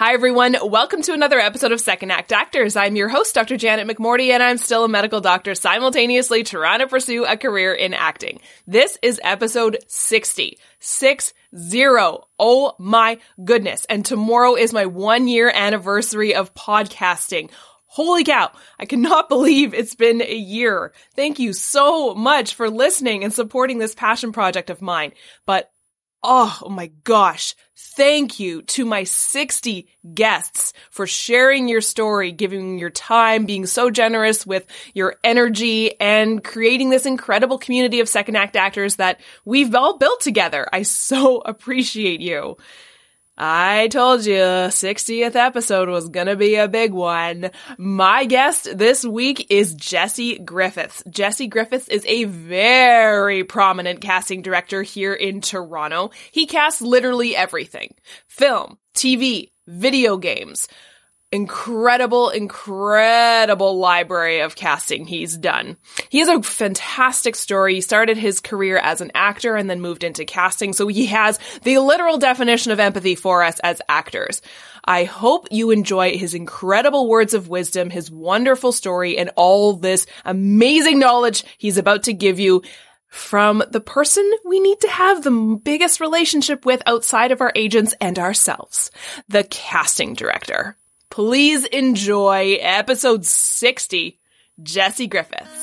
Hi, everyone. Welcome to another episode of Second Act Actors. I'm your host, Dr. Janet McMordie, and I'm still a medical doctor simultaneously trying to pursue a career in acting. This is episode 60. Six zero. Oh my goodness. And tomorrow is my one year anniversary of podcasting. Holy cow. I cannot believe it's been a year. Thank you so much for listening and supporting this passion project of mine. But Oh, oh, my gosh. Thank you to my 60 guests for sharing your story, giving your time, being so generous with your energy and creating this incredible community of second act actors that we've all built together. I so appreciate you. I told you 60th episode was gonna be a big one. My guest this week is Jesse Griffiths. Jesse Griffiths is a very prominent casting director here in Toronto. He casts literally everything. Film, TV, video games incredible, incredible library of casting he's done. He has a fantastic story. He started his career as an actor and then moved into casting, so he has the literal definition of empathy for us as actors. I hope you enjoy his incredible words of wisdom, his wonderful story, and all this amazing knowledge he's about to give you from the person we need to have the biggest relationship with outside of our agents and ourselves, the casting director. Please enjoy episode 60, Jesse Griffiths.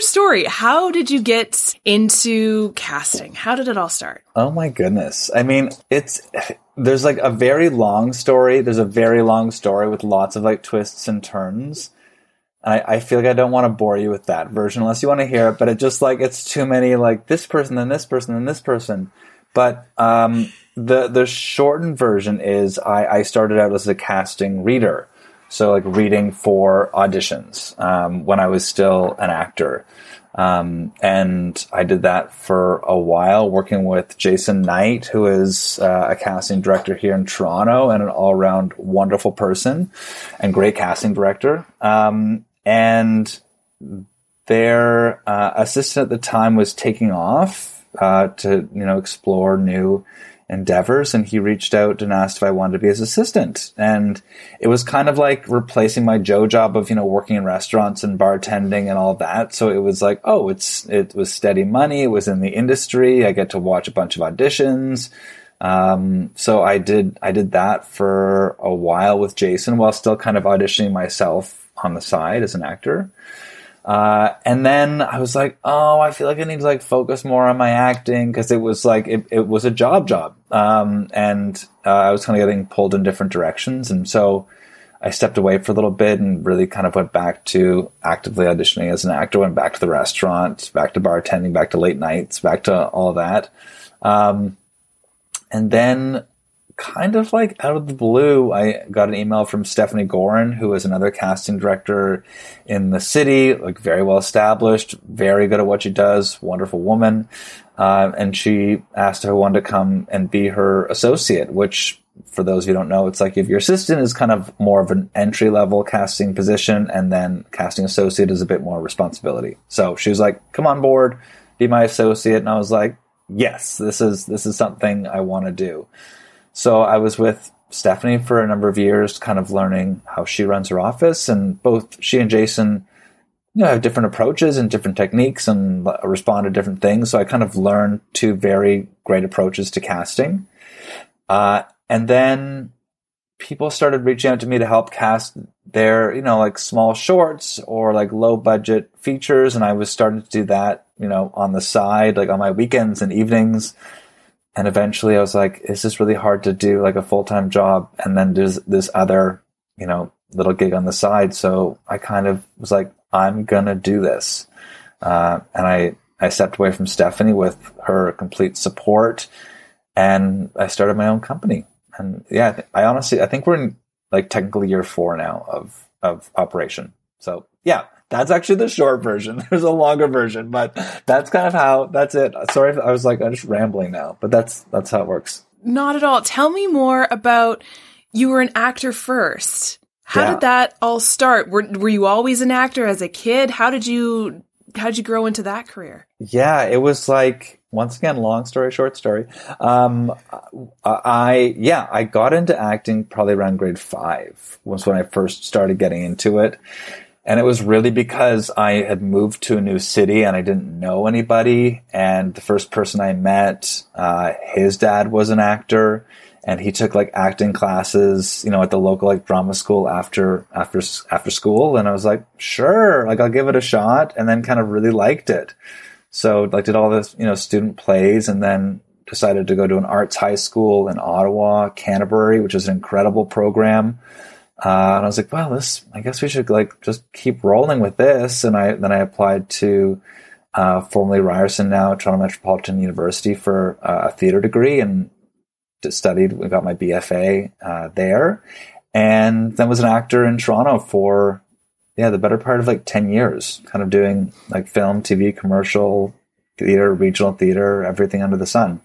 Your story. How did you get into casting? How did it all start? Oh my goodness. I mean, it's there's like a very long story. There's a very long story with lots of like twists and turns. I, I feel like I don't want to bore you with that version unless you want to hear it, but it just like it's too many like this person and this person and this person. But um, the the shortened version is I, I started out as a casting reader. So like reading for auditions um, when I was still an actor. Um, and I did that for a while, working with Jason Knight, who is uh, a casting director here in Toronto and an all around wonderful person and great casting director. Um, and their uh, assistant at the time was taking off uh, to, you know, explore new endeavors and he reached out and asked if I wanted to be his assistant. And it was kind of like replacing my Joe job of, you know, working in restaurants and bartending and all that. So it was like, oh, it's, it was steady money. It was in the industry. I get to watch a bunch of auditions. Um, so I did, I did that for a while with Jason while still kind of auditioning myself on the side as an actor. Uh, and then I was like, oh, I feel like I need to like focus more on my acting because it was like it, it was a job job, um, and uh, I was kind of getting pulled in different directions, and so I stepped away for a little bit and really kind of went back to actively auditioning as an actor. Went back to the restaurant, back to bartending, back to late nights, back to all that, um, and then kind of like out of the blue, I got an email from Stephanie Gorin, who is another casting director in the city, like very well established, very good at what she does, wonderful woman. Uh, and she asked wanted to come and be her associate, which for those who don't know, it's like if your assistant is kind of more of an entry level casting position and then casting associate is a bit more responsibility. So she was like, come on board, be my associate. And I was like, yes, this is, this is something I want to do. So I was with Stephanie for a number of years, kind of learning how she runs her office, and both she and Jason, you know, have different approaches and different techniques and respond to different things. So I kind of learned two very great approaches to casting. Uh, and then people started reaching out to me to help cast their, you know, like small shorts or like low budget features. And I was starting to do that, you know, on the side, like on my weekends and evenings and eventually I was like, is this really hard to do like a full time job? And then there's this other, you know, little gig on the side. So I kind of was like, I'm gonna do this. Uh, and I, I stepped away from Stephanie with her complete support and I started my own company. And yeah, I honestly, I think we're in like technically year four now of, of operation. So yeah, That's actually the short version. There's a longer version, but that's kind of how. That's it. Sorry, if I was like I'm just rambling now, but that's that's how it works. Not at all. Tell me more about. You were an actor first. How Yeah. did that all start? Were Were you always an actor as a kid? How did you How did you grow into that career? Yeah, it was like once again, long story, short story. Um, I yeah, I got into acting probably around grade five was when I first started getting into it, and it was really because I had moved to a new city and I didn't know anybody. And the first person I met, uh, his dad was an actor, and he took like acting classes, you know, at the local like drama school after after after school. And I was like, sure, like I'll give it a shot, and then kind of really liked it. So like did all this, you know, student plays and then decided to go to an arts high school in Ottawa, Canterbury, which is an incredible program. Uh, and I was like, well, this, I guess we should like just keep rolling with this. And I, then I applied to, uh, formerly Ryerson now Toronto Metropolitan University for uh, a theater degree and studied, got my BFA, uh, there. And then was an actor in Toronto for, yeah, the better part of like 10 years, kind of doing like film, TV, commercial, theater, regional theater, everything under the sun.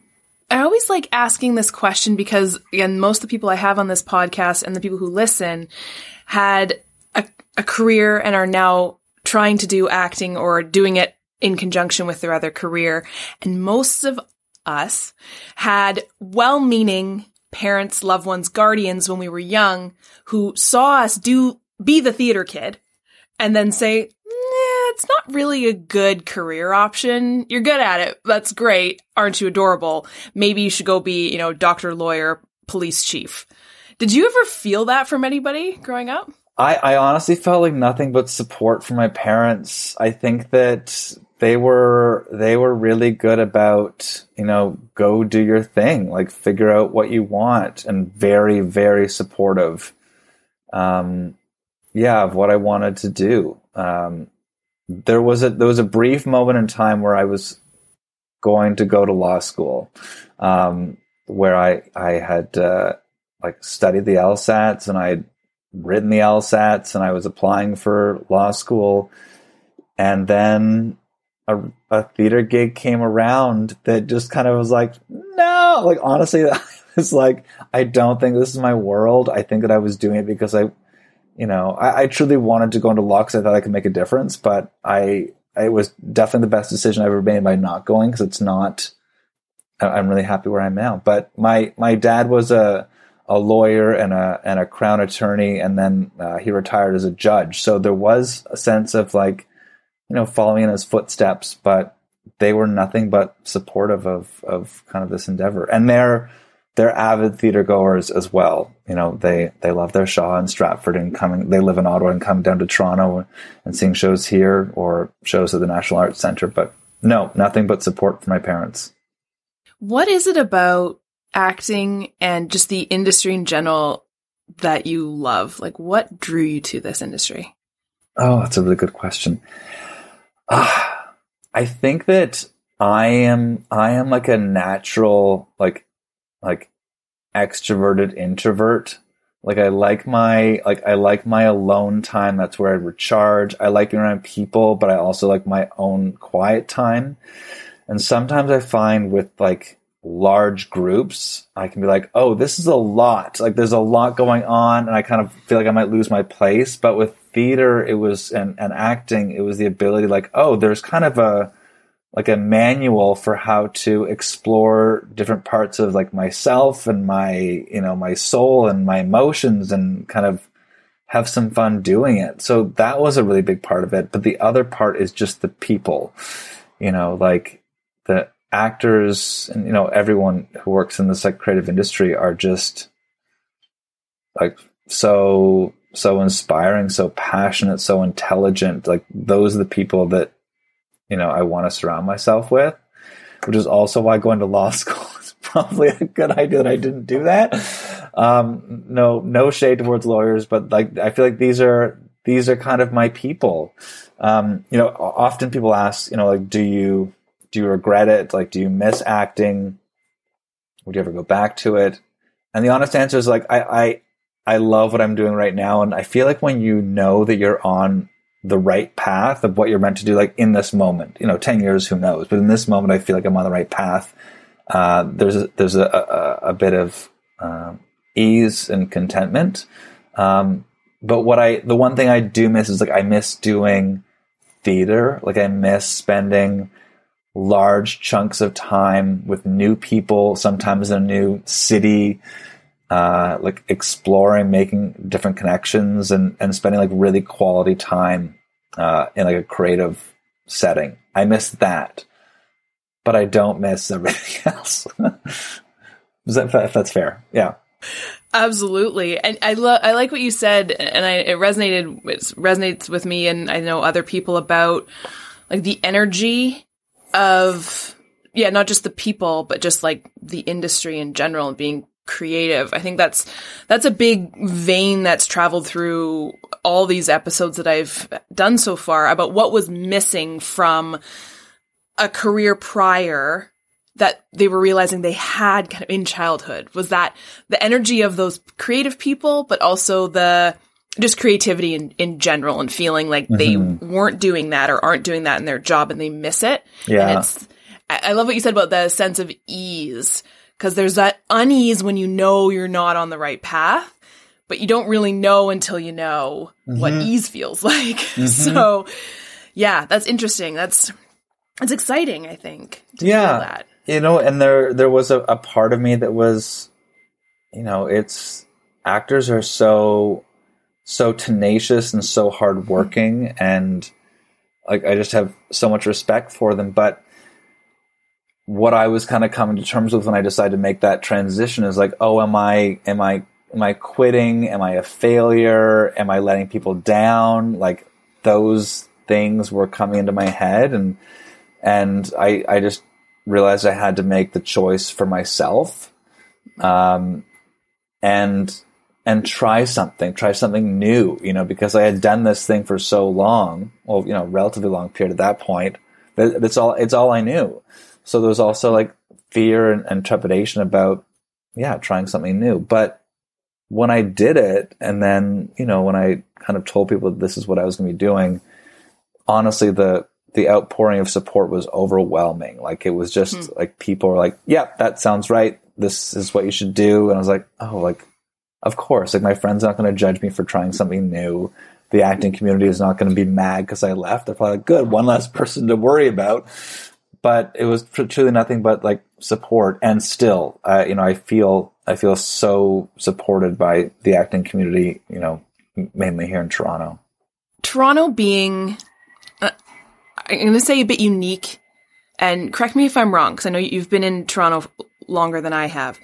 I always like asking this question because, again, most of the people I have on this podcast and the people who listen had a, a career and are now trying to do acting or doing it in conjunction with their other career. And most of us had well meaning parents, loved ones, guardians when we were young who saw us do, be the theater kid and then say, "Nah, it's not really a good career option. You're good at it. That's great. Aren't you adorable? Maybe you should go be, you know, doctor, lawyer, police chief. Did you ever feel that from anybody growing up? I, I honestly felt like nothing but support from my parents. I think that they were they were really good about you know go do your thing, like figure out what you want, and very very supportive. Um, yeah, of what I wanted to do. Um, there was a there was a brief moment in time where I was going to go to law school, um, where I I had uh, like studied the LSATs and I had written the LSATs and I was applying for law school, and then a, a theater gig came around that just kind of was like, no, like honestly, it's like I don't think this is my world. I think that I was doing it because I you know, I, I truly wanted to go into law because I thought I could make a difference, but I, it was definitely the best decision I've ever made by not going because it's not, I- I'm really happy where I'm now. But my, my dad was a, a lawyer and a, and a crown attorney, and then uh, he retired as a judge. So there was a sense of like, you know, following in his footsteps, but they were nothing but supportive of, of kind of this endeavor. And they're, they're avid theater goers as well. You know, they they love their Shaw and Stratford and coming. They live in Ottawa and come down to Toronto and seeing shows here or shows at the National Arts Centre. But no, nothing but support from my parents. What is it about acting and just the industry in general that you love? Like, what drew you to this industry? Oh, that's a really good question. Ah, I think that I am I am like a natural like like extroverted introvert. Like I like my like I like my alone time. That's where I recharge. I like being around people, but I also like my own quiet time. And sometimes I find with like large groups, I can be like, oh, this is a lot. Like there's a lot going on, and I kind of feel like I might lose my place. But with theater, it was and, and acting, it was the ability like, oh, there's kind of a like a manual for how to explore different parts of like myself and my you know my soul and my emotions and kind of have some fun doing it. So that was a really big part of it. But the other part is just the people you know like the actors and you know everyone who works in this like creative industry are just like so so inspiring so passionate so intelligent like those are the people that you know I want to surround myself with, which is also why going to law school is probably a good idea that I didn't do that. Um, no, no shade towards lawyers, but like I feel like these are these are kind of my people. Um, you know, often people ask, you know, like, do you do you regret it? Like, do you miss acting? Would you ever go back to it? And the honest answer is like, I I I love what I'm doing right now, and I feel like when you know that you're on the right path of what you're meant to do, like in this moment. You know, ten years, who knows? But in this moment, I feel like I'm on the right path. Uh, there's a, there's a, a, a bit of um, ease and contentment. Um, but what I the one thing I do miss is like I miss doing theater. Like I miss spending large chunks of time with new people, sometimes in a new city, uh, like exploring, making different connections, and and spending like really quality time uh, in like a creative setting. I miss that, but I don't miss everything else. Is that if that's fair? Yeah. Absolutely, and I love I like what you said, and I, it resonated it resonates with me, and I know other people about like the energy of yeah, not just the people, but just like the industry in general and being creative. I think that's that's a big vein that's traveled through all these episodes that I've done so far about what was missing from a career prior that they were realizing they had kind of in childhood was that the energy of those creative people, but also the just creativity in, in general and feeling like mm-hmm. they weren't doing that or aren't doing that in their job and they miss it. Yeah. And it's, I love what you said about the sense of ease because there's that unease when you know you're not on the right path, but you don't really know until you know mm-hmm. what ease feels like. Mm-hmm. So yeah, that's interesting. That's, it's exciting, I think. yeah you know, and there there was a, a part of me that was, you know, it's actors are so so tenacious and so hardworking, and like I just have so much respect for them. But what I was kind of coming to terms with when I decided to make that transition is like, oh, am I am I am I quitting? Am I a failure? Am I letting people down? Like those things were coming into my head, and and I I just realized I had to make the choice for myself, um, and and try something, try something new. You know, because I had done this thing for so long, well, you know, relatively long period at that point. That it's all it's all I knew. So there was also like fear and, and trepidation about, yeah, trying something new. But when I did it, and then you know, when I kind of told people this is what I was going to be doing, honestly, the the outpouring of support was overwhelming. Like it was just mm. like people were like, "Yeah, that sounds right. This is what you should do." And I was like, "Oh, like of course. Like my friends are not going to judge me for trying something new. The acting community is not going to be mad because I left. They're probably like, good, one less person to worry about." But it was truly nothing but like support, and still, uh, you know, I feel I feel so supported by the acting community. You know, mainly here in Toronto. Toronto being I'm going to say a bit unique, and correct me if I'm wrong, because I know you've been in Toronto longer than I have.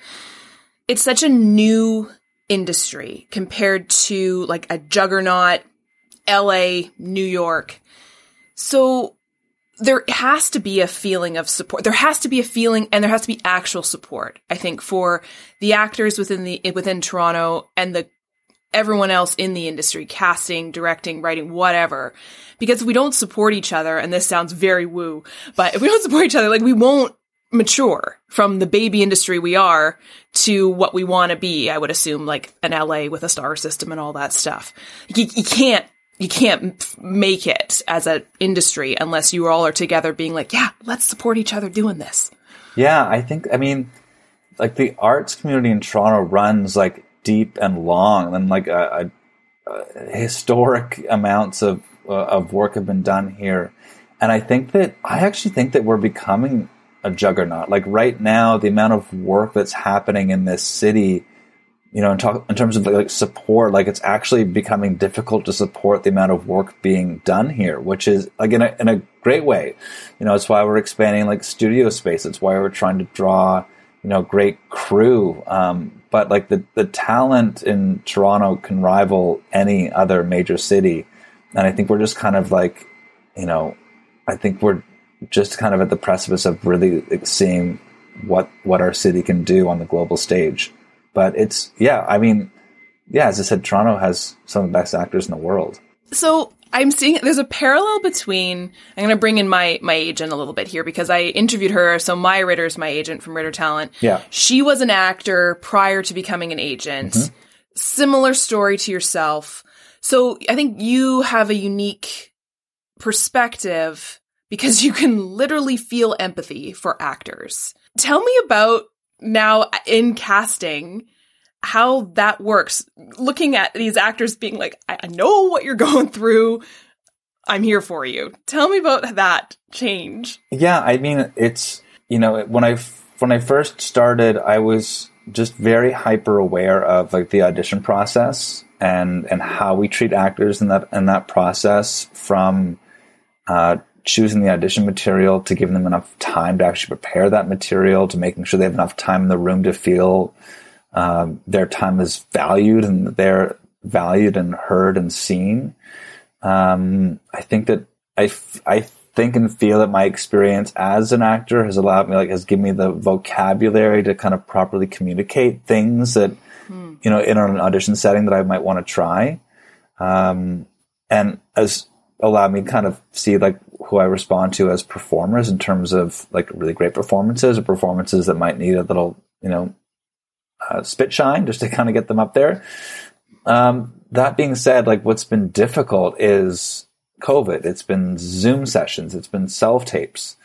It's such a new industry compared to like a juggernaut, LA, New York. So there has to be a feeling of support. There has to be a feeling and there has to be actual support, I think, for the actors within the within Toronto and the everyone else in the industry, casting, directing, writing, whatever. Because if we don't support each other, and this sounds very woo, but if we don't support each other, like we won't mature from the baby industry we are to what we want to be. I would assume like an LA with a star system and all that stuff. You, you can't you can't make it as an industry unless you all are together being like, yeah, let's support each other doing this. Yeah, I think, I mean, like the arts community in Toronto runs like deep and long, and like a, a, a historic amounts of uh, of work have been done here. And I think that I actually think that we're becoming a juggernaut. Like right now, the amount of work that's happening in this city, you know, in, talk, in terms of like support, like it's actually becoming difficult to support the amount of work being done here, which is like in a, in a great way. You know, it's why we're expanding like studio space. It's why we're trying to draw, you know, great crew. Um, but like the the talent in Toronto can rival any other major city, and I think we're just kind of like, you know, I think we're just kind of at the precipice of really seeing what what our city can do on the global stage. But it's yeah, I mean, yeah, as I said, Toronto has some of the best actors in the world. So I'm seeing there's a parallel between I'm going to bring in my my agent a little bit here because I interviewed her. So Maya Ritter is my agent from Ritter Talent. Yeah, she was an actor prior to becoming an agent. Mm-hmm. Similar story to yourself. So I think you have a unique perspective because you can literally feel empathy for actors. Tell me about now in casting how that works. Looking at these actors being like, I know what you're going through. I'm here for you. Tell me about that change. Yeah, I mean, it's you know when I when I first started, I was just very hyper aware of like the audition process and and how we treat actors in that in that process from uh, choosing the audition material to giving them enough time to actually prepare that material to making sure they have enough time in the room to feel um, their time is valued and they're valued and heard and seen. Um, I think that I, f- I think and feel that my experience as an actor has allowed me, like, has given me the vocabulary to kind of properly communicate things that, mm. you know, in an audition setting that I might want to try. Um, and as allowed me to kind of see like who I respond to as performers in terms of like really great performances or performances that might need a little, you know, uh, spit shine just to kind of get them up there. Um, that being said, like what's been difficult is COVID. It's been Zoom sessions. It's been self tapes.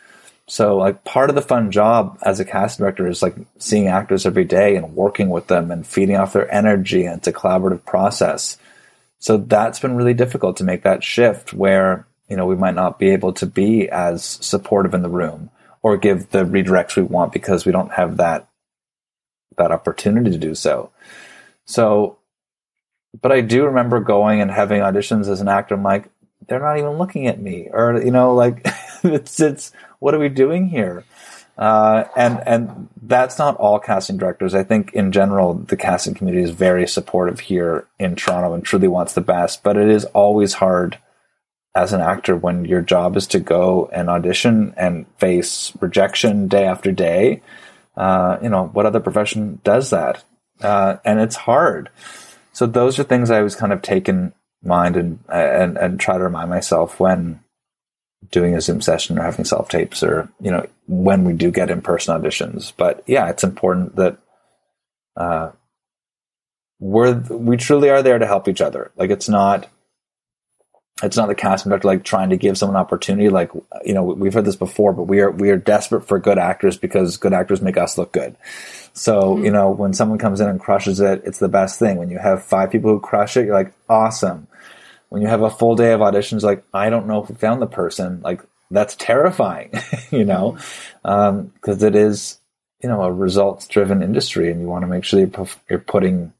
So like part of the fun job as a cast director is like seeing actors every day and working with them and feeding off their energy and it's a collaborative process. So that's been really difficult to make that shift where, you know, we might not be able to be as supportive in the room or give the redirects we want because we don't have that that opportunity to do so. So but I do remember going and having auditions as an actor. I'm like, they're not even looking at me, or you know, like it's it's what are we doing here? Uh, and and that's not all casting directors. I think in general the casting community is very supportive here in Toronto and truly wants the best. But it is always hard as an actor when your job is to go and audition and face rejection day after day. Uh, you know what other profession does that, uh, and it's hard. So those are things I was kind of taken mind and and and try to remind myself when doing a Zoom session or having self tapes or you know when we do get in person auditions. But yeah, it's important that uh, we're we truly are there to help each other. Like it's not it's not the casting director like trying to give someone opportunity. Like you know we've heard this before, but we are we are desperate for good actors because good actors make us look good. So, mm-hmm. you know, when someone comes in and crushes it, it's the best thing. When you have five people who crush it, you're like, awesome. When you have a full day of auditions, like, I don't know if we found the person, like, that's terrifying, you know, because mm-hmm. um, it is, you know, a results driven industry and you want to make sure you're, you're putting,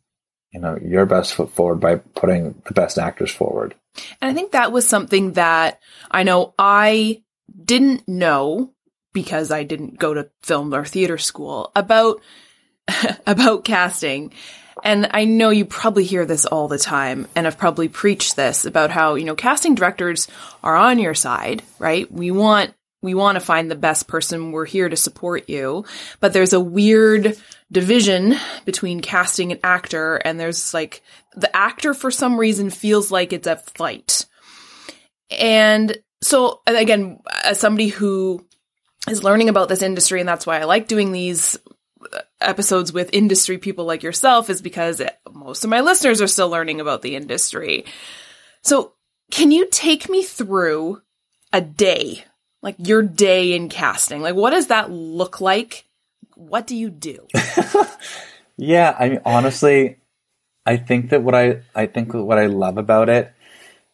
you know, your best foot forward by putting the best actors forward. And I think that was something that I know I didn't know because I didn't go to film or theater school about about casting. And I know you probably hear this all the time and I've probably preached this about how, you know, casting directors are on your side, right? We want we want to find the best person. We're here to support you. But there's a weird division between casting and actor and there's like the actor for some reason feels like it's a fight. And so again, as somebody who is learning about this industry and that's why I like doing these episodes with industry people like yourself is because most of my listeners are still learning about the industry. So, can you take me through a day, like your day in casting? Like, what does that look like? What do you do? yeah, I mean, honestly, I think that what I I think what I love about it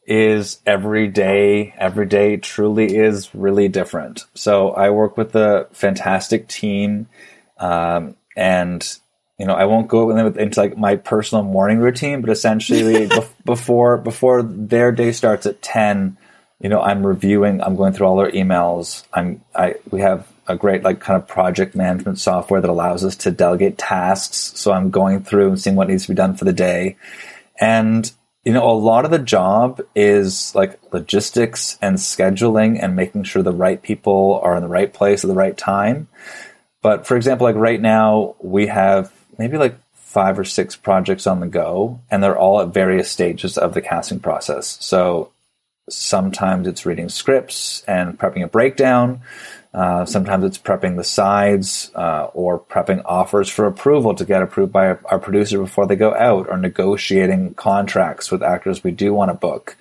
is every day, every day truly is really different. So I work with a fantastic team um, and you know, I won't go into like my personal morning routine, but essentially before before their day starts at ten, you know, I'm reviewing, I'm going through all their emails. I'm I we have a great like kind of project management software that allows us to delegate tasks. So I'm going through and seeing what needs to be done for the day. And you know, a lot of the job is like logistics and scheduling and making sure the right people are in the right place at the right time. But for example, like right now, we have maybe like five or six projects on the go, and they're all at various stages of the casting process. So sometimes it's reading scripts and prepping a breakdown. Uh, sometimes it's prepping the sides uh, or prepping offers for approval to get approved by our, producer before they go out, or negotiating contracts with actors we do want to book.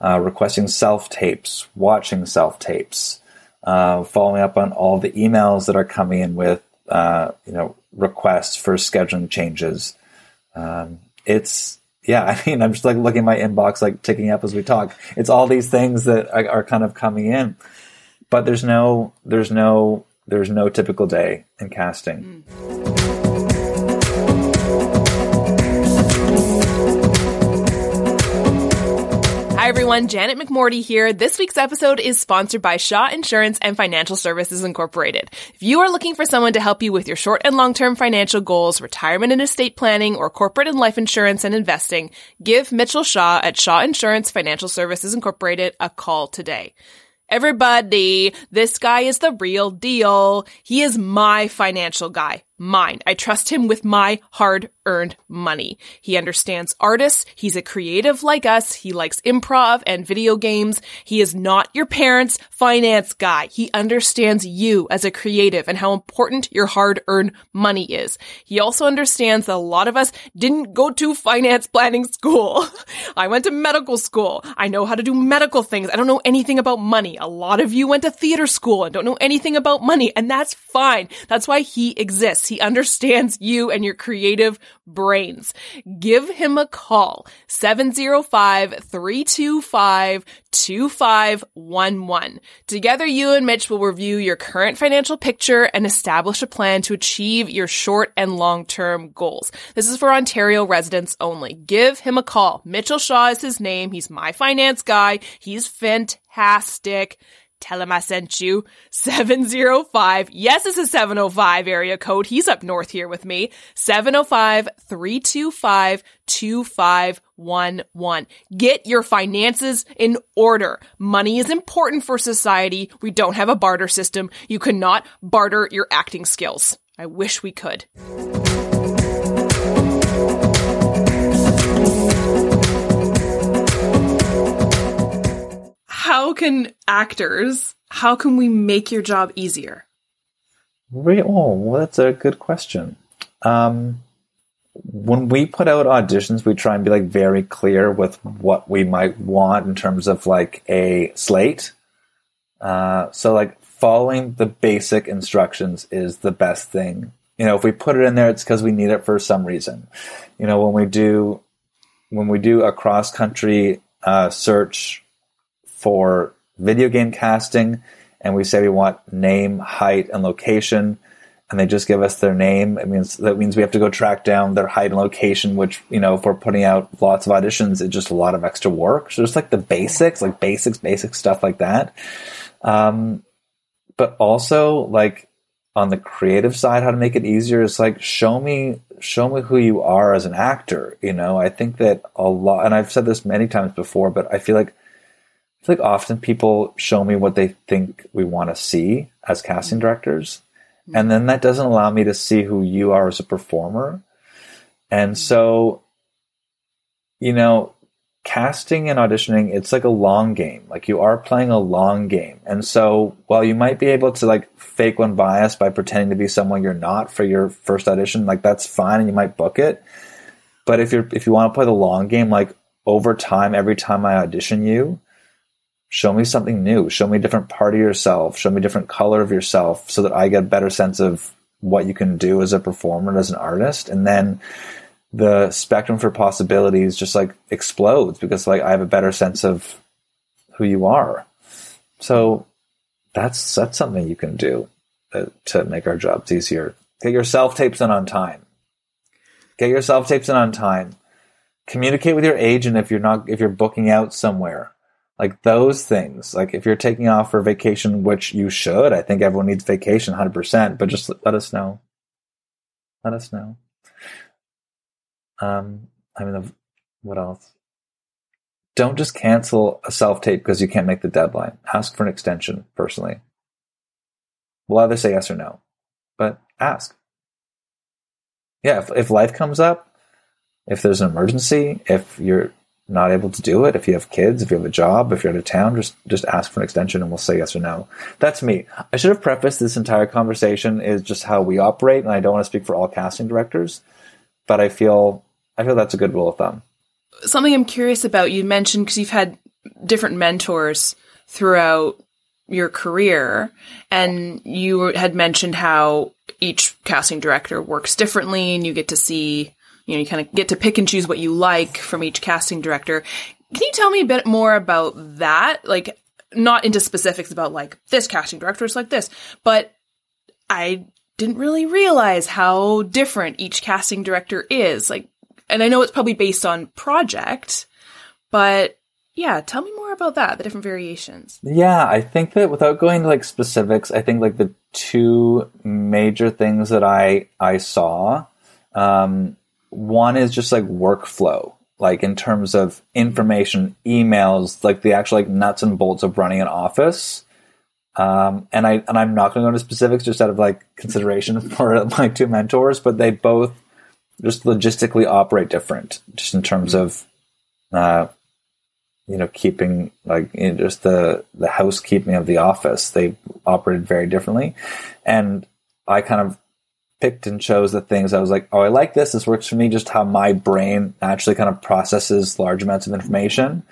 uh, requesting self tapes, watching self tapes, uh, following up on all the emails that are coming in with uh, you know requests for scheduling changes. Um, it's yeah, I mean, I'm just like looking at my inbox, like ticking up as we talk. It's all these things that are, kind of coming in, but there's no, there's no, there's no typical day in casting. Mm. Everyone, Janet McMordie here. This week's episode is sponsored by Shaw Insurance and Financial Services Incorporated. If you are looking for someone to help you with your short and long-term financial goals, retirement and estate planning, or corporate and life insurance and investing, give Mitchell Shaw at Shaw Insurance Financial Services Incorporated a call today. Everybody, this guy is the real deal. He is my financial guy mine. I trust him with my hard earned money. He understands artists. He's a creative like us. He likes improv and video games. He is not your parents' finance guy. He understands you as a creative and how important your hard earned money is. He also understands that a lot of us didn't go to finance planning school. I went to medical school. I know how to do medical things. I don't know anything about money. A lot of you went to theater school and don't know anything about money, and that's fine. That's why he exists. He understands you and your creative brains. Give him a call. 705-325-2511. Together, you and Mitch will review your current financial picture and establish a plan to achieve your short and long-term goals. This is for Ontario residents only. Give him a call. Mitchell Shaw is his name. He's my finance guy. He's fantastic. Tell him I sent you. 705. Yes, it's a 705 area code. He's up north here with me. 705 325 2511. Get your finances in order. Money is important for society. We don't have a barter system. You cannot barter your acting skills. I wish we could. How can actors, how can we make your job easier? Oh, well, that's a good question. Um, when we put out auditions, we try and be like very clear with what we might want in terms of like a slate. Uh, so like following the basic instructions is the best thing. You know, if we put it in there, it's because we need it for some reason. You know, when we do when we do a cross country uh, search for video game casting and we say we want name, height, and location, and they just give us their name, it means that means we have to go track down their height and location, which, you know, if we're putting out lots of auditions, it's just a lot of extra work. So just like the basics, like basics, basic stuff like that. Um, but also like on the creative side, how to make it easier is like show me show me who you are as an actor. You know, I think that a lot and I've said this many times before, but I feel like I feel like often people show me what they think we want to see as casting mm. directors. Mm. And then that doesn't allow me to see who you are as a performer. And mm. so, you know, casting and auditioning, it's like a long game. Like you are playing a long game. And so while you might be able to like fake one bias by pretending to be someone you're not for your first audition, like that's fine and you might book it. But if you're if you want to play the long game, like over time, every time I audition you, show me something new. Show me a different part of yourself. Show me a different color of yourself so that i get a better sense of what you can do as a performer as an artist. And then the spectrum for possibilities just like explodes because like i have a better sense of who you are. So that's that's something you can do uh, to make our jobs easier. Get your self tapes in on time. Get your self tapes in on time. Communicate with your agent if you're not if you're booking out somewhere like those things. Like if you're taking off for vacation which you should i think everyone needs vacation 100% but just let us know. Let us know. Um i mean what else? Don't just cancel a self tape because you can't make the deadline. Ask for an extension personally. We'll either say yes or no but ask. Yeah if, if life comes up if there's an emergency if you're not able to do it, if you have kids, if you have a job, if you're out of town, just just ask for an extension and we'll say yes or no. That's me. I should have prefaced this entire conversation is just how we operate, and I don't want to speak for all casting directors, but I feel I feel that's a good rule of thumb. Something I'm curious about. You mentioned because you've had different mentors throughout your career and you had mentioned how each casting director works differently and you get to see you know you kind of get to pick and choose what you like from each casting director. Can you tell me a bit more about that? Like not into specifics about like this casting director is like this but i didn't really realize how different each casting director is. Like and i know it's probably based on project but yeah, tell me more about that, the different variations. Yeah, I think that without going to like specifics, I think like the two major things that I I saw, um, one is just like workflow, like in terms of information, emails, like the actual like nuts and bolts of running an office. Um, and I and I'm not going to go into specifics just out of like consideration for my two mentors, but they both just logistically operate different, just in terms of uh, you know, keeping like you know, just the the housekeeping of the office. They operated very differently, and I kind of picked and chose the things I was like, oh, I like this. This works for me. Just how my brain naturally kind of processes large amounts of information.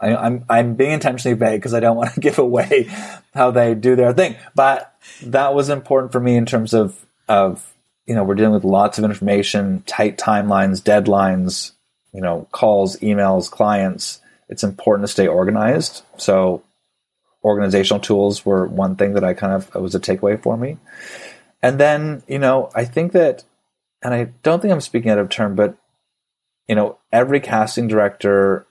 I, am I'm, I'm being intentionally vague because I don't want to give away how they do their thing. But that was important for me in terms of of you know we're dealing with lots of information, tight timelines, deadlines, you know, calls, emails, clients it's important to stay organized. So organizational tools were one thing that I kind of was a takeaway for me. And then, you know, I think that, and I don't think I'm speaking out of turn, but you know, every casting director,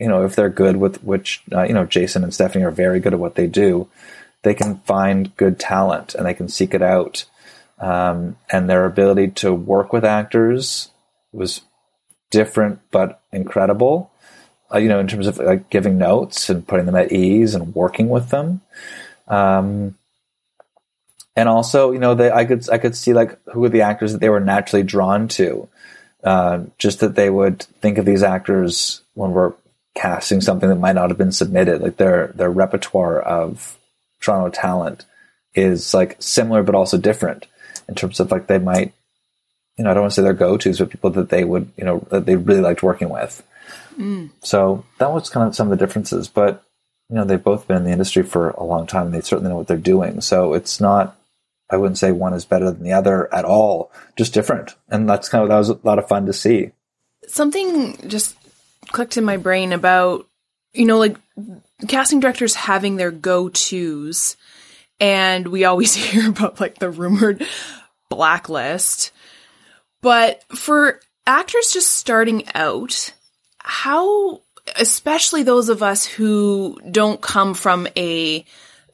you know, if they're good with which, uh, you know, Jason and Stephanie are very good at what they do, they can find good talent and they can seek it out. Um, and their ability to work with actors was different but incredible uh, you know, in terms of like giving notes and putting them at ease and working with them. Um, and also, you know, they, I could I could see like who were the actors that they were naturally drawn to. Uh, just that they would think of these actors when we're casting something that might not have been submitted. Like their their repertoire of Toronto talent is like similar but also different in terms of like they might, you know, I don't want to say their go tos, but people that they would, you know, that they really liked working with. Mm. So that was kind of some of the differences. But you know, they've both been in the industry for a long time, and they certainly know what they're doing. So it's not. I wouldn't say one is better than the other at all. Just different, and that's kind of that was a lot of fun to see. Something just clicked in my brain about you know like casting directors having their go tos, and we always hear about like the rumored blacklist. But for actors just starting out, how, especially those of us who don't come from a,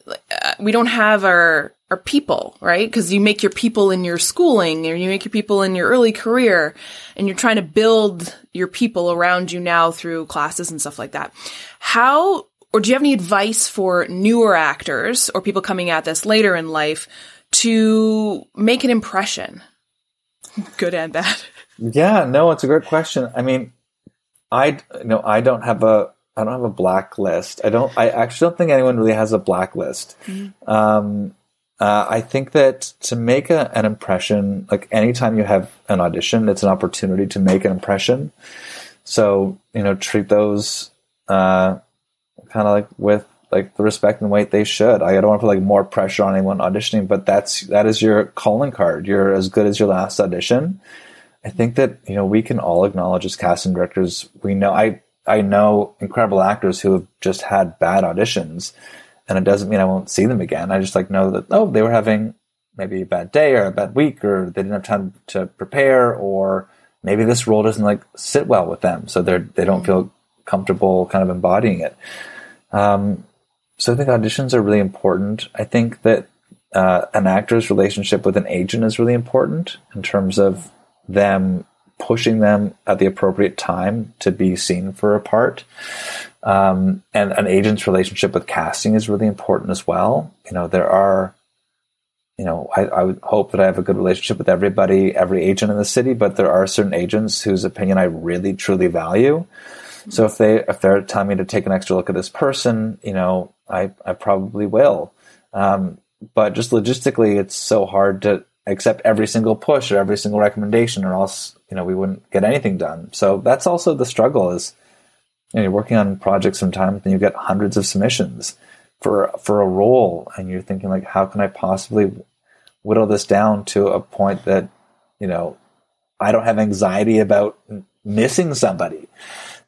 uh, we don't have our, our people, right? Because you make your people in your schooling or you make your people in your early career and you're trying to build your people around you now through classes and stuff like that. How, or do you have any advice for newer actors or people coming at this later in life to make an impression? Good and bad. Yeah, no, it's a great question. I mean, I no, I don't have a I don't have a blacklist. I don't. I actually don't think anyone really has a blacklist. Mm-hmm. Um, uh, I think that to make a, an impression, like anytime you have an audition, it's an opportunity to make an impression. So you know, treat those uh, kind of like with like the respect and weight they should. I don't want to put like more pressure on anyone auditioning, but that's that is your calling card. You're as good as your last audition. I think that you know we can all acknowledge as casting directors. We know I I know incredible actors who have just had bad auditions, and it doesn't mean I won't see them again. I just like know that oh they were having maybe a bad day or a bad week or they didn't have time to prepare or maybe this role doesn't like sit well with them, so they're they don't feel comfortable kind of embodying it. Um, so I think auditions are really important. I think that uh, an actor's relationship with an agent is really important in terms of them pushing them at the appropriate time to be seen for a part. Um, and an agent's relationship with casting is really important as well. You know, there are, you know, I, I would hope that I have a good relationship with everybody, every agent in the city, but there are certain agents whose opinion I really truly value. So if they if they're telling me to take an extra look at this person, you know, I I probably will. Um, but just logistically, it's so hard to accept every single push or every single recommendation or else you know we wouldn't get anything done. So that's also the struggle is you know, you're working on projects sometimes and you get hundreds of submissions for for a role and you're thinking like how can I possibly whittle this down to a point that you know I don't have anxiety about missing somebody?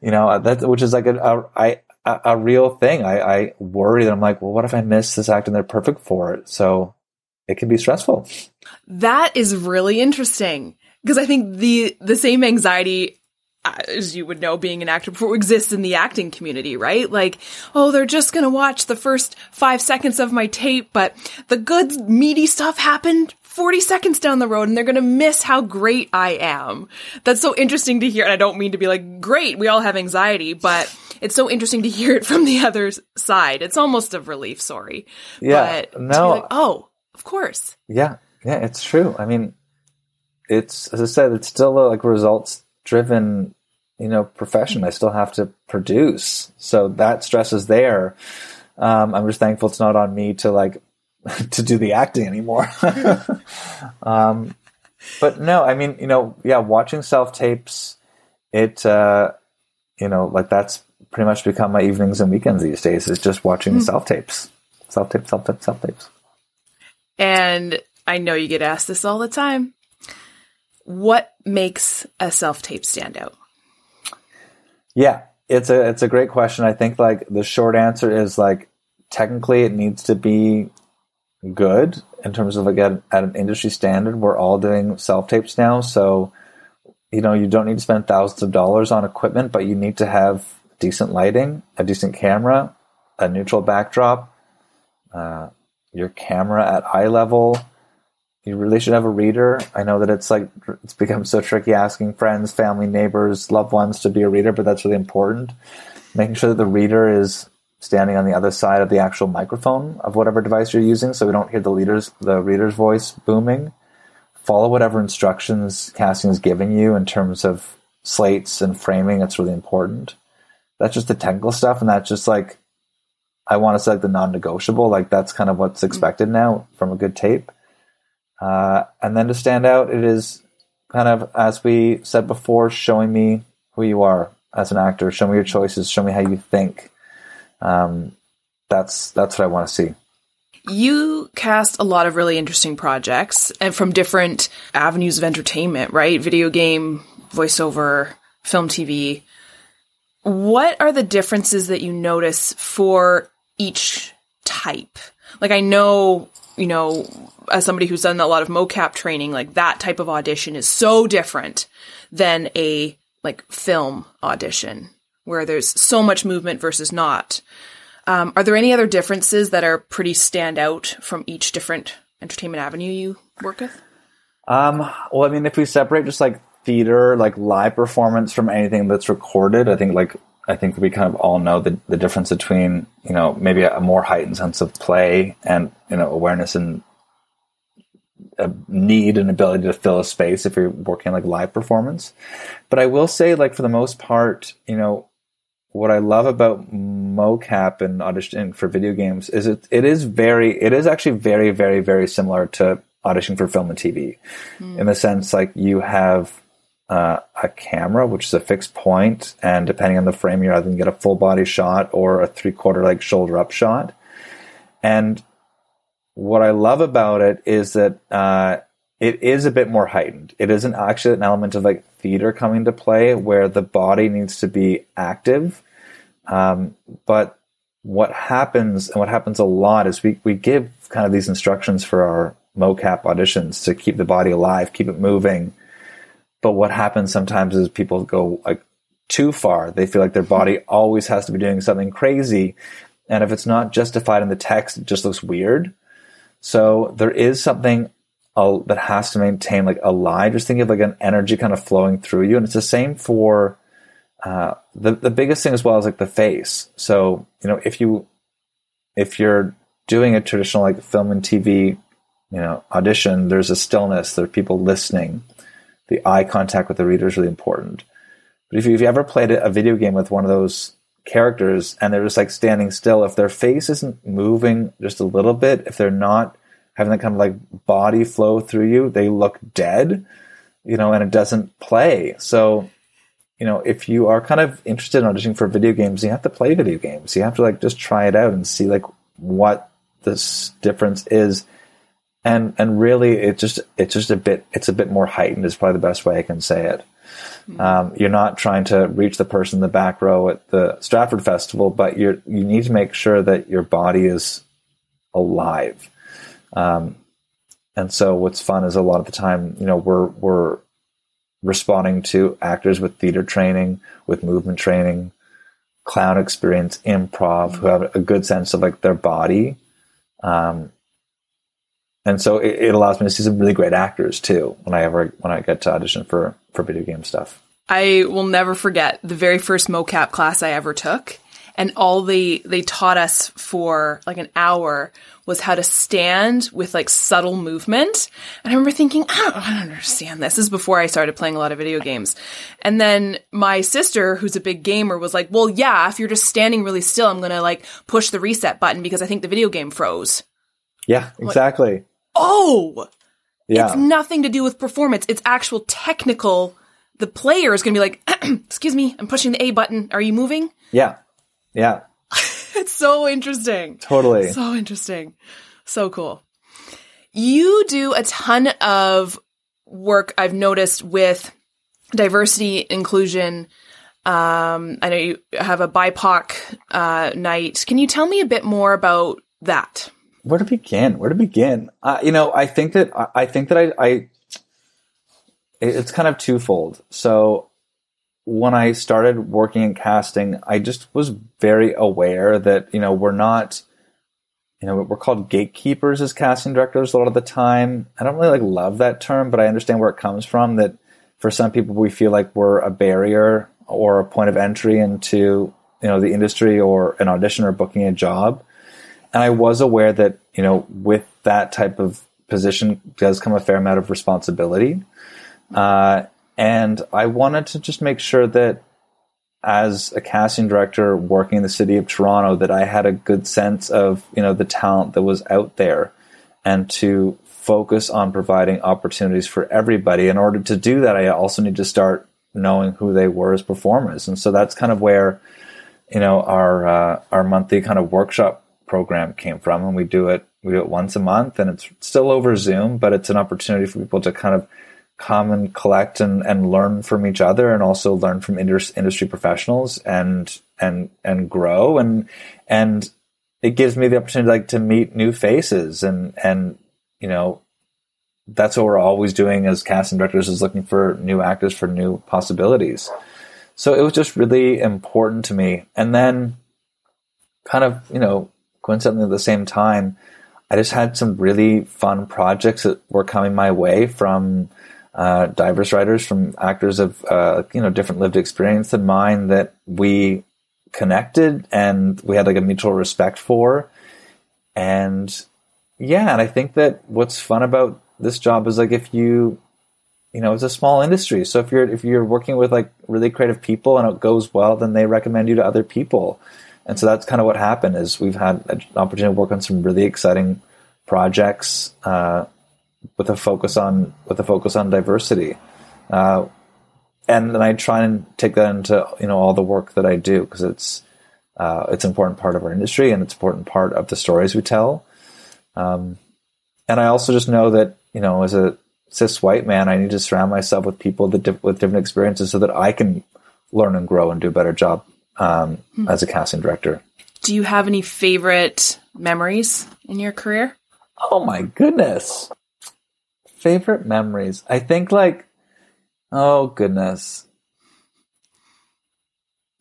You know uh, that which is like a real thing. I, I worry that I'm like well what if I miss this act and they're perfect for it? So it can be stressful that is really interesting because I think the the same anxiety uh, as you would know, being an actor before exists in the acting community, right? Like, oh, they're just gonna watch the first five seconds of my tape, but the good meaty stuff happened 40 seconds down the road and they're gonna miss how great I am. That's so interesting to hear. And I don't mean to be like, great, we all have anxiety, but it's so interesting to hear it from the other side. It's almost a relief, sorry. Yeah. But no. Like, oh, of course. Yeah. Yeah, it's true. I mean, it's, as I said, it's still like results driven you know profession i still have to produce so that stress is there um, i'm just thankful it's not on me to like to do the acting anymore um, but no i mean you know yeah watching self tapes it uh, you know like that's pretty much become my evenings and weekends these days is just watching mm. self tapes self tapes self tapes self tapes and i know you get asked this all the time what makes a self tape stand out? Yeah, it's a it's a great question. I think like the short answer is like technically it needs to be good in terms of like at, at an industry standard. We're all doing self tapes now, so you know you don't need to spend thousands of dollars on equipment, but you need to have decent lighting, a decent camera, a neutral backdrop, uh, your camera at eye level you really should have a reader. I know that it's like it's become so tricky asking friends, family, neighbors, loved ones to be a reader, but that's really important. Making sure that the reader is standing on the other side of the actual microphone of whatever device you're using, so we don't hear the leader's the reader's voice booming. Follow whatever instructions casting is giving you in terms of slates and framing. That's really important. That's just the technical stuff, and that's just like I want to say like the non-negotiable. Like that's kind of what's expected now from a good tape uh, and then to stand out, it is kind of, as we said before, showing me who you are as an actor. Show me your choices. Show me how you think. Um, that's that's what I want to see. You cast a lot of really interesting projects and from different avenues of entertainment, right? Video game, voiceover, film, TV. What are the differences that you notice for each type? Like I know, you know, as somebody who's done a lot of mocap training, like that type of audition is so different than a like film audition where there's so much movement versus not. Um, are there any other differences that are pretty stand out from each different entertainment avenue you work with? Um, well, I mean, if we separate just like theater, like live performance from anything that's recorded, I think like I think we kind of all know the, the difference between you know maybe a more heightened sense of play and you know awareness and a need and ability to fill a space if you're working like live performance. But I will say, like for the most part, you know, what I love about mocap and auditioning for video games is it it is very it is actually very very very similar to auditioning for film and TV, mm. in the sense like you have uh, a camera which is a fixed point, and depending on the frame, you're either going to get a full body shot or a three quarter like shoulder up shot, and what I love about it is that uh, it is a bit more heightened. It isn't actually an element of like theater coming to play where the body needs to be active. Um, but what happens and what happens a lot is we, we give kind of these instructions for our mocap auditions to keep the body alive, keep it moving. But what happens sometimes is people go like too far. They feel like their body always has to be doing something crazy. And if it's not justified in the text, it just looks weird. So there is something uh, that has to maintain like alive. Just think of like an energy kind of flowing through you, and it's the same for uh, the the biggest thing as well as like the face. So you know if you if you're doing a traditional like film and TV you know audition, there's a stillness. There are people listening. The eye contact with the reader is really important. But if you've ever played a video game with one of those characters and they're just like standing still, if their face isn't moving just a little bit, if they're not having that kind of like body flow through you, they look dead, you know, and it doesn't play. So you know, if you are kind of interested in auditioning for video games, you have to play video games. You have to like just try it out and see like what this difference is. And and really, it just it's just a bit it's a bit more heightened is probably the best way I can say it. Mm-hmm. Um, you're not trying to reach the person in the back row at the Stratford Festival, but you're you need to make sure that your body is alive. Um, and so, what's fun is a lot of the time, you know, we're we're responding to actors with theater training, with movement training, clown experience, improv, who have a good sense of like their body. Um, and so it, it, allows me to see some really great actors too when I ever when I get to audition for for video game stuff. I will never forget the very first mocap class I ever took and all they they taught us for like an hour was how to stand with like subtle movement. And I remember thinking, I don't, I don't understand this. This is before I started playing a lot of video games. And then my sister, who's a big gamer, was like, well, yeah, if you're just standing really still, I'm going to like push the reset button because I think the video game froze. Yeah, exactly. Like, oh, yeah. It's nothing to do with performance. It's actual technical. The player is going to be like, excuse me, I'm pushing the A button. Are you moving? Yeah. Yeah. it's so interesting. Totally. So interesting. So cool. You do a ton of work I've noticed with diversity, inclusion. Um, I know you have a BIPOC uh, night. Can you tell me a bit more about that? Where to begin? Where to begin? Uh, you know, I think that I think that I, I it's kind of twofold. So when I started working in casting, I just was very aware that, you know, we're not, you know, we're called gatekeepers as casting directors a lot of the time. I don't really like love that term, but I understand where it comes from that for some people we feel like we're a barrier or a point of entry into, you know, the industry or an audition or booking a job. And I was aware that, you know, with that type of position does come a fair amount of responsibility. Uh, and I wanted to just make sure that as a casting director working in the city of Toronto, that I had a good sense of, you know, the talent that was out there and to focus on providing opportunities for everybody. In order to do that, I also need to start knowing who they were as performers. And so that's kind of where, you know, our, uh, our monthly kind of workshop program came from. And we do it, we do it once a month and it's still over Zoom, but it's an opportunity for people to kind of come and collect and, and learn from each other and also learn from industry professionals and and and grow and and it gives me the opportunity like to meet new faces and and you know that's what we're always doing as casting directors is looking for new actors for new possibilities so it was just really important to me and then kind of you know coincidentally at the same time i just had some really fun projects that were coming my way from uh, diverse writers from actors of uh, you know different lived experience than mine that we connected and we had like a mutual respect for. And yeah and i think that what's fun about this job is like if you you know it's a small industry. So if you're if you're working with like really creative people and it goes well then they recommend you to other people and so that's kind of what happened is we've had an opportunity to work on some really exciting projects uh, with a focus on with a focus on diversity. Uh, and then I try and take that into you know all the work that I do because it's uh, it's an important part of our industry and it's an important part of the stories we tell. Um, and I also just know that you know as a cis white man, I need to surround myself with people that with different experiences so that I can learn and grow and do a better job um, mm-hmm. as a casting director. Do you have any favorite memories in your career? Oh my goodness favorite memories. I think like, oh goodness.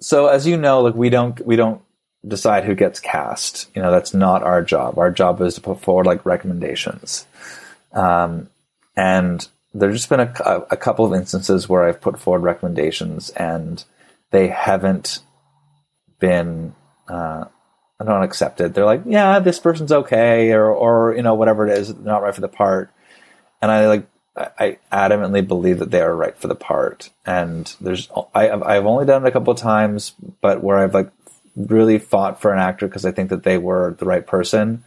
So as you know, like we don't we don't decide who gets cast. You know, that's not our job. Our job is to put forward like recommendations. Um, and there's just been a, a couple of instances where I've put forward recommendations and they haven't been uh, not accepted. They're like, yeah, this person's okay, or or you know whatever it is, not right for the part and I like I adamantly believe that they are right for the part. And there's I I've only done it a couple of times, but where I've like really fought for an actor because I think that they were the right person,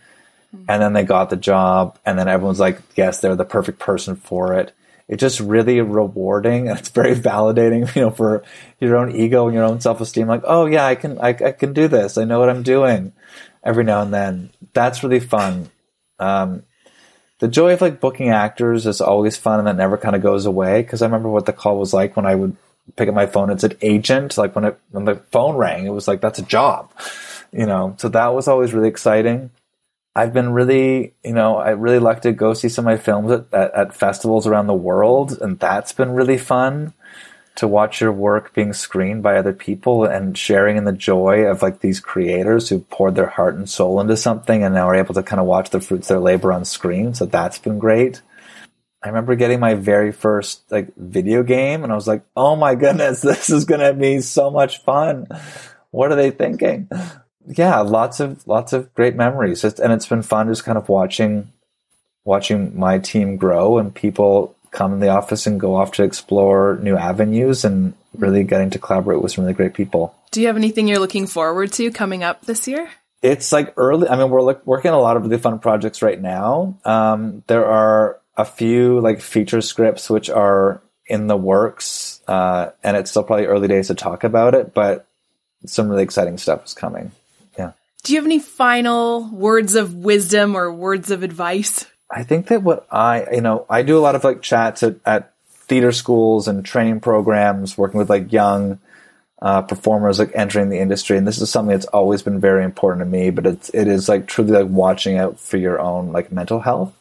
mm-hmm. and then they got the job, and then everyone's like, yes, they're the perfect person for it. It's just really rewarding and it's very validating, you know, for your own ego and your own self esteem. Like, oh yeah, I can, I, I, can do this. I know what I'm doing. Every now and then, that's really fun. Um, the joy of like booking actors is always fun and that never kind of goes away. Cause I remember what the call was like when I would pick up my phone. It said agent. Like when it, when the phone rang, it was like, that's a job, you know? So that was always really exciting. I've been really, you know, I really like to go see some of my films at, at, at, festivals around the world, and that's been really fun to watch your work being screened by other people and sharing in the joy of like these creators who poured their heart and soul into something and now are able to kind of watch the fruits of their labor on screen. So that's been great. I remember getting my very first like video game and I was like, oh my goodness, this is going to be so much fun. What are they thinking? Yeah, lots of lots of great memories, it's, and it's been fun just kind of watching watching my team grow and people come in the office and go off to explore new avenues and really getting to collaborate with some really great people. Do you have anything you're looking forward to coming up this year? It's like early. I mean, we're like working on a lot of really fun projects right now. Um, there are a few like feature scripts which are in the works, uh, and it's still probably early days to talk about it, but some really exciting stuff is coming. Do you have any final words of wisdom or words of advice? I think that what I, you know, I do a lot of like chats at, at theater schools and training programs, working with like young uh, performers like entering the industry, and this is something that's always been very important to me. But it's it is like truly like watching out for your own like mental health.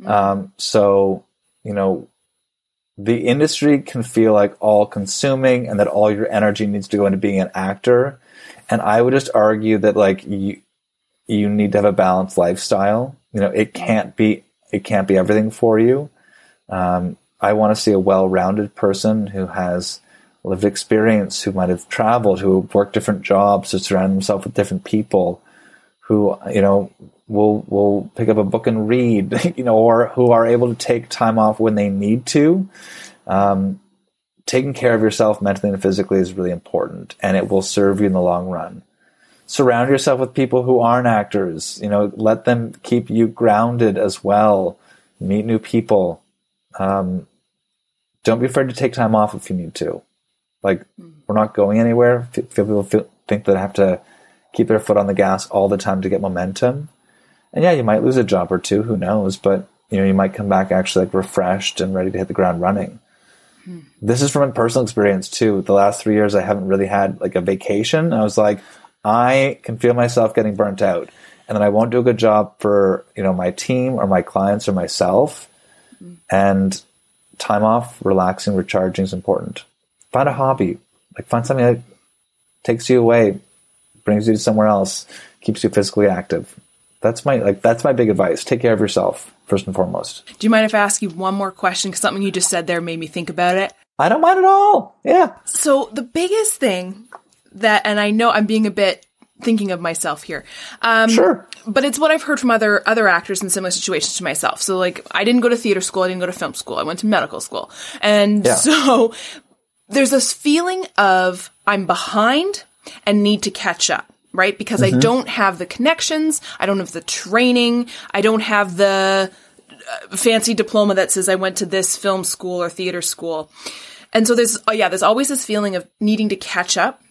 Mm-hmm. Um, so you know, the industry can feel like all consuming, and that all your energy needs to go into being an actor. And I would just argue that like you you need to have a balanced lifestyle. You know, it can't be it can't be everything for you. Um, I want to see a well-rounded person who has lived experience, who might have traveled, who worked different jobs, to surround himself with different people, who you know will will pick up a book and read, you know, or who are able to take time off when they need to. Um, taking care of yourself mentally and physically is really important and it will serve you in the long run. Surround yourself with people who aren't actors. You know, let them keep you grounded as well. Meet new people. Um, don't be afraid to take time off if you need to. Like, we're not going anywhere. Feel people feel, think that they have to keep their foot on the gas all the time to get momentum. And yeah, you might lose a job or two, who knows, but you know, you might come back actually like refreshed and ready to hit the ground running. This is from a personal experience too. The last three years, I haven't really had like a vacation. I was like, I can feel myself getting burnt out, and then I won't do a good job for you know my team or my clients or myself. And time off, relaxing, recharging is important. Find a hobby, like find something that takes you away, brings you to somewhere else, keeps you physically active. That's my like that's my big advice. Take care of yourself first and foremost. Do you mind if I ask you one more question? Because something you just said there made me think about it. I don't mind at all. Yeah. So the biggest thing that, and I know I'm being a bit thinking of myself here. Um, sure. But it's what I've heard from other other actors in similar situations to myself. So like, I didn't go to theater school. I didn't go to film school. I went to medical school, and yeah. so there's this feeling of I'm behind and need to catch up. Right? Because mm-hmm. I don't have the connections. I don't have the training. I don't have the fancy diploma that says I went to this film school or theater school. And so there's, oh yeah, there's always this feeling of needing to catch up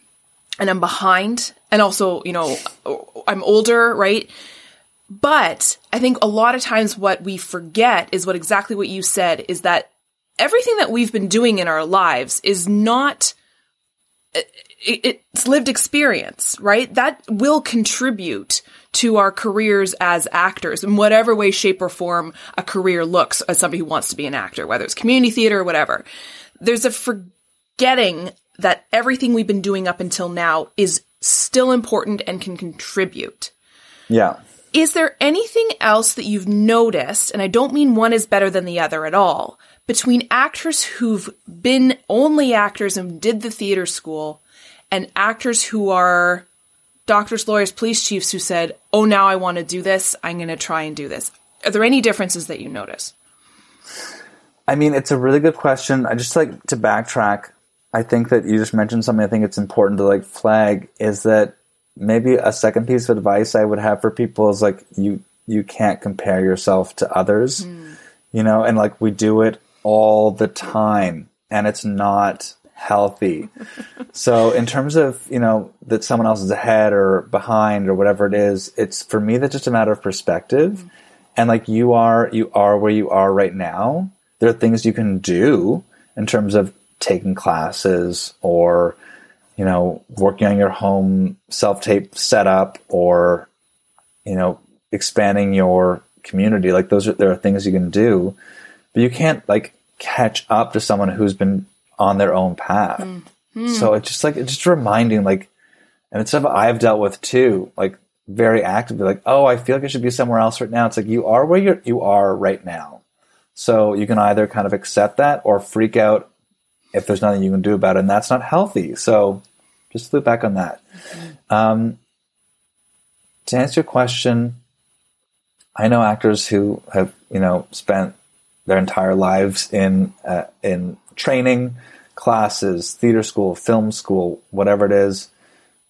and I'm behind. And also, you know, I'm older, right? But I think a lot of times what we forget is what exactly what you said is that everything that we've been doing in our lives is not it's lived experience, right? That will contribute to our careers as actors in whatever way, shape, or form a career looks as somebody who wants to be an actor, whether it's community theater or whatever. There's a forgetting that everything we've been doing up until now is still important and can contribute. Yeah. Is there anything else that you've noticed, and I don't mean one is better than the other at all, between actors who've been only actors and did the theater school and actors who are doctors, lawyers, police chiefs who said, Oh, now I want to do this. I'm going to try and do this. Are there any differences that you notice? I mean, it's a really good question. I just like to backtrack. I think that you just mentioned something I think it's important to like flag is that maybe a second piece of advice I would have for people is like you you can't compare yourself to others. Mm. You know, and like we do it all the time and it's not healthy. so in terms of, you know, that someone else is ahead or behind or whatever it is, it's for me that's just a matter of perspective. Mm-hmm. And like you are you are where you are right now. There are things you can do in terms of taking classes or you know, working on your home self tape setup or, you know, expanding your community. Like those are, there are things you can do, but you can't like catch up to someone who's been on their own path. Mm-hmm. So it's just like, it's just reminding like, and it's stuff I've dealt with too, like very actively, like, oh, I feel like I should be somewhere else right now. It's like you are where you're, you are right now. So you can either kind of accept that or freak out if there's nothing you can do about it, and that's not healthy. So just look back on that. Mm-hmm. Um, to answer your question, I know actors who have you know spent their entire lives in uh, in training classes, theater school, film school, whatever it is.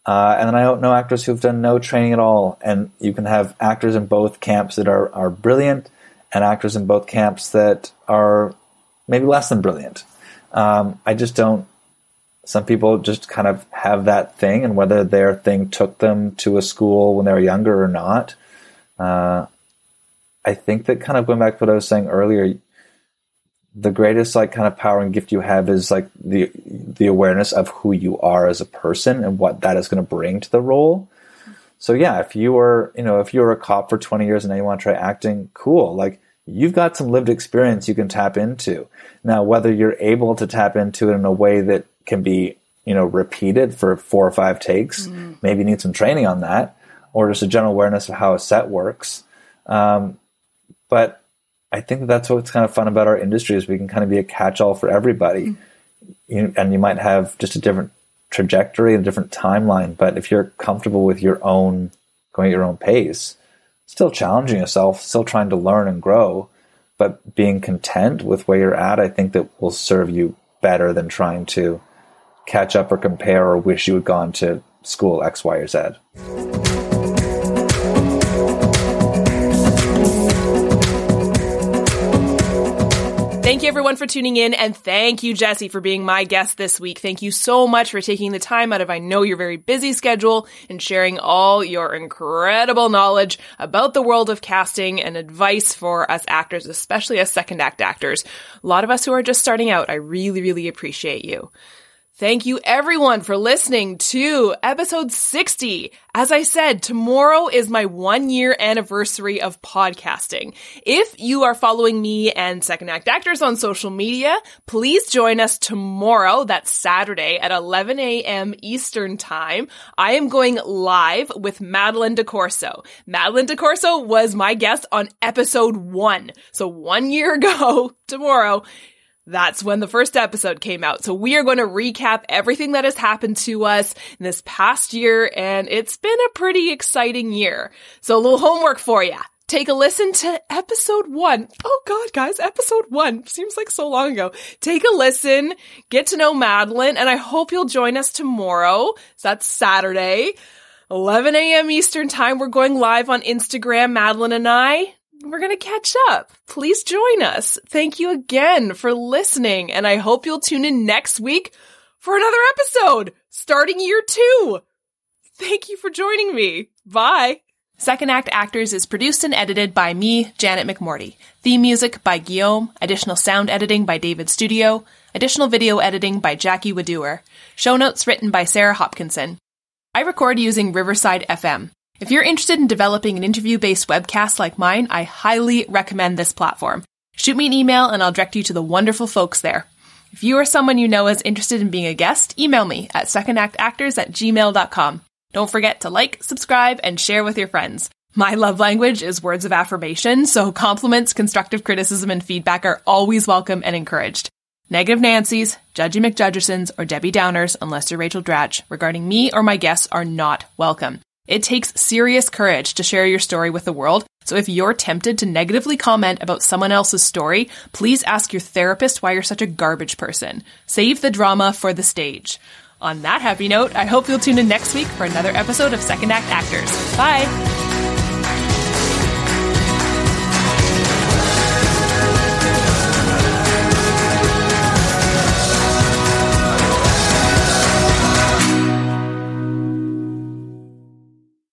Uh, and then I know actors who've done no training at all. And you can have actors in both camps that are, are brilliant and actors in both camps that are maybe less than brilliant. Um, I just don't. Some people just kind of have that thing, and whether their thing took them to a school when they were younger or not, uh, I think that kind of going back to what I was saying earlier, the greatest like kind of power and gift you have is like the the awareness of who you are as a person and what that is going to bring to the role. So yeah, if you were, you know, if you were a cop for 20 years and now you want to try acting, cool. Like you've got some lived experience you can tap into. Now, whether you're able to tap into it in a way that can be, you know, repeated for four or five takes, mm. maybe you need some training on that, or just a general awareness of how a set works. Um, but I think that that's what's kind of fun about our industry is we can kind of be a catch-all for everybody. Mm. You, and you might have just a different trajectory, a different timeline. But if you're comfortable with your own going at your own pace, still challenging yourself, still trying to learn and grow, but being content with where you're at, I think that will serve you better than trying to catch up or compare or wish you had gone to school X, Y, or Z. Thank you everyone for tuning in and thank you Jesse for being my guest this week. Thank you so much for taking the time out of I know your very busy schedule and sharing all your incredible knowledge about the world of casting and advice for us actors, especially as second act actors. A lot of us who are just starting out, I really, really appreciate you. Thank you everyone for listening to episode 60. As I said, tomorrow is my one year anniversary of podcasting. If you are following me and Second Act Actors on social media, please join us tomorrow. That's Saturday at 11 a.m. Eastern time. I am going live with Madeline DeCorso. Madeline DeCorso was my guest on episode one. So one year ago tomorrow, that's when the first episode came out. So we are going to recap everything that has happened to us in this past year, and it's been a pretty exciting year. So a little homework for you. Take a listen to episode one. Oh god, guys, episode one seems like so long ago. Take a listen, get to know Madeline, and I hope you'll join us tomorrow. So that's Saturday, 11 a.m. Eastern time. We're going live on Instagram, Madeline and I we're going to catch up. Please join us. Thank you again for listening, and I hope you'll tune in next week for another episode starting year two. Thank you for joining me. Bye. Second Act Actors is produced and edited by me, Janet McMordie. Theme music by Guillaume, additional sound editing by David Studio, additional video editing by Jackie Wadoer, show notes written by Sarah Hopkinson. I record using Riverside FM. If you're interested in developing an interview based webcast like mine, I highly recommend this platform. Shoot me an email and I'll direct you to the wonderful folks there. If you or someone you know is interested in being a guest, email me at secondactactors at gmail.com. Don't forget to like, subscribe, and share with your friends. My love language is words of affirmation, so compliments, constructive criticism, and feedback are always welcome and encouraged. Negative Nancy's, Judgy McJudgersons, or Debbie Downers, unless you're Rachel Dratch, regarding me or my guests are not welcome. It takes serious courage to share your story with the world. So if you're tempted to negatively comment about someone else's story, please ask your therapist why you're such a garbage person. Save the drama for the stage. On that happy note, I hope you'll tune in next week for another episode of Second Act Actors. Bye!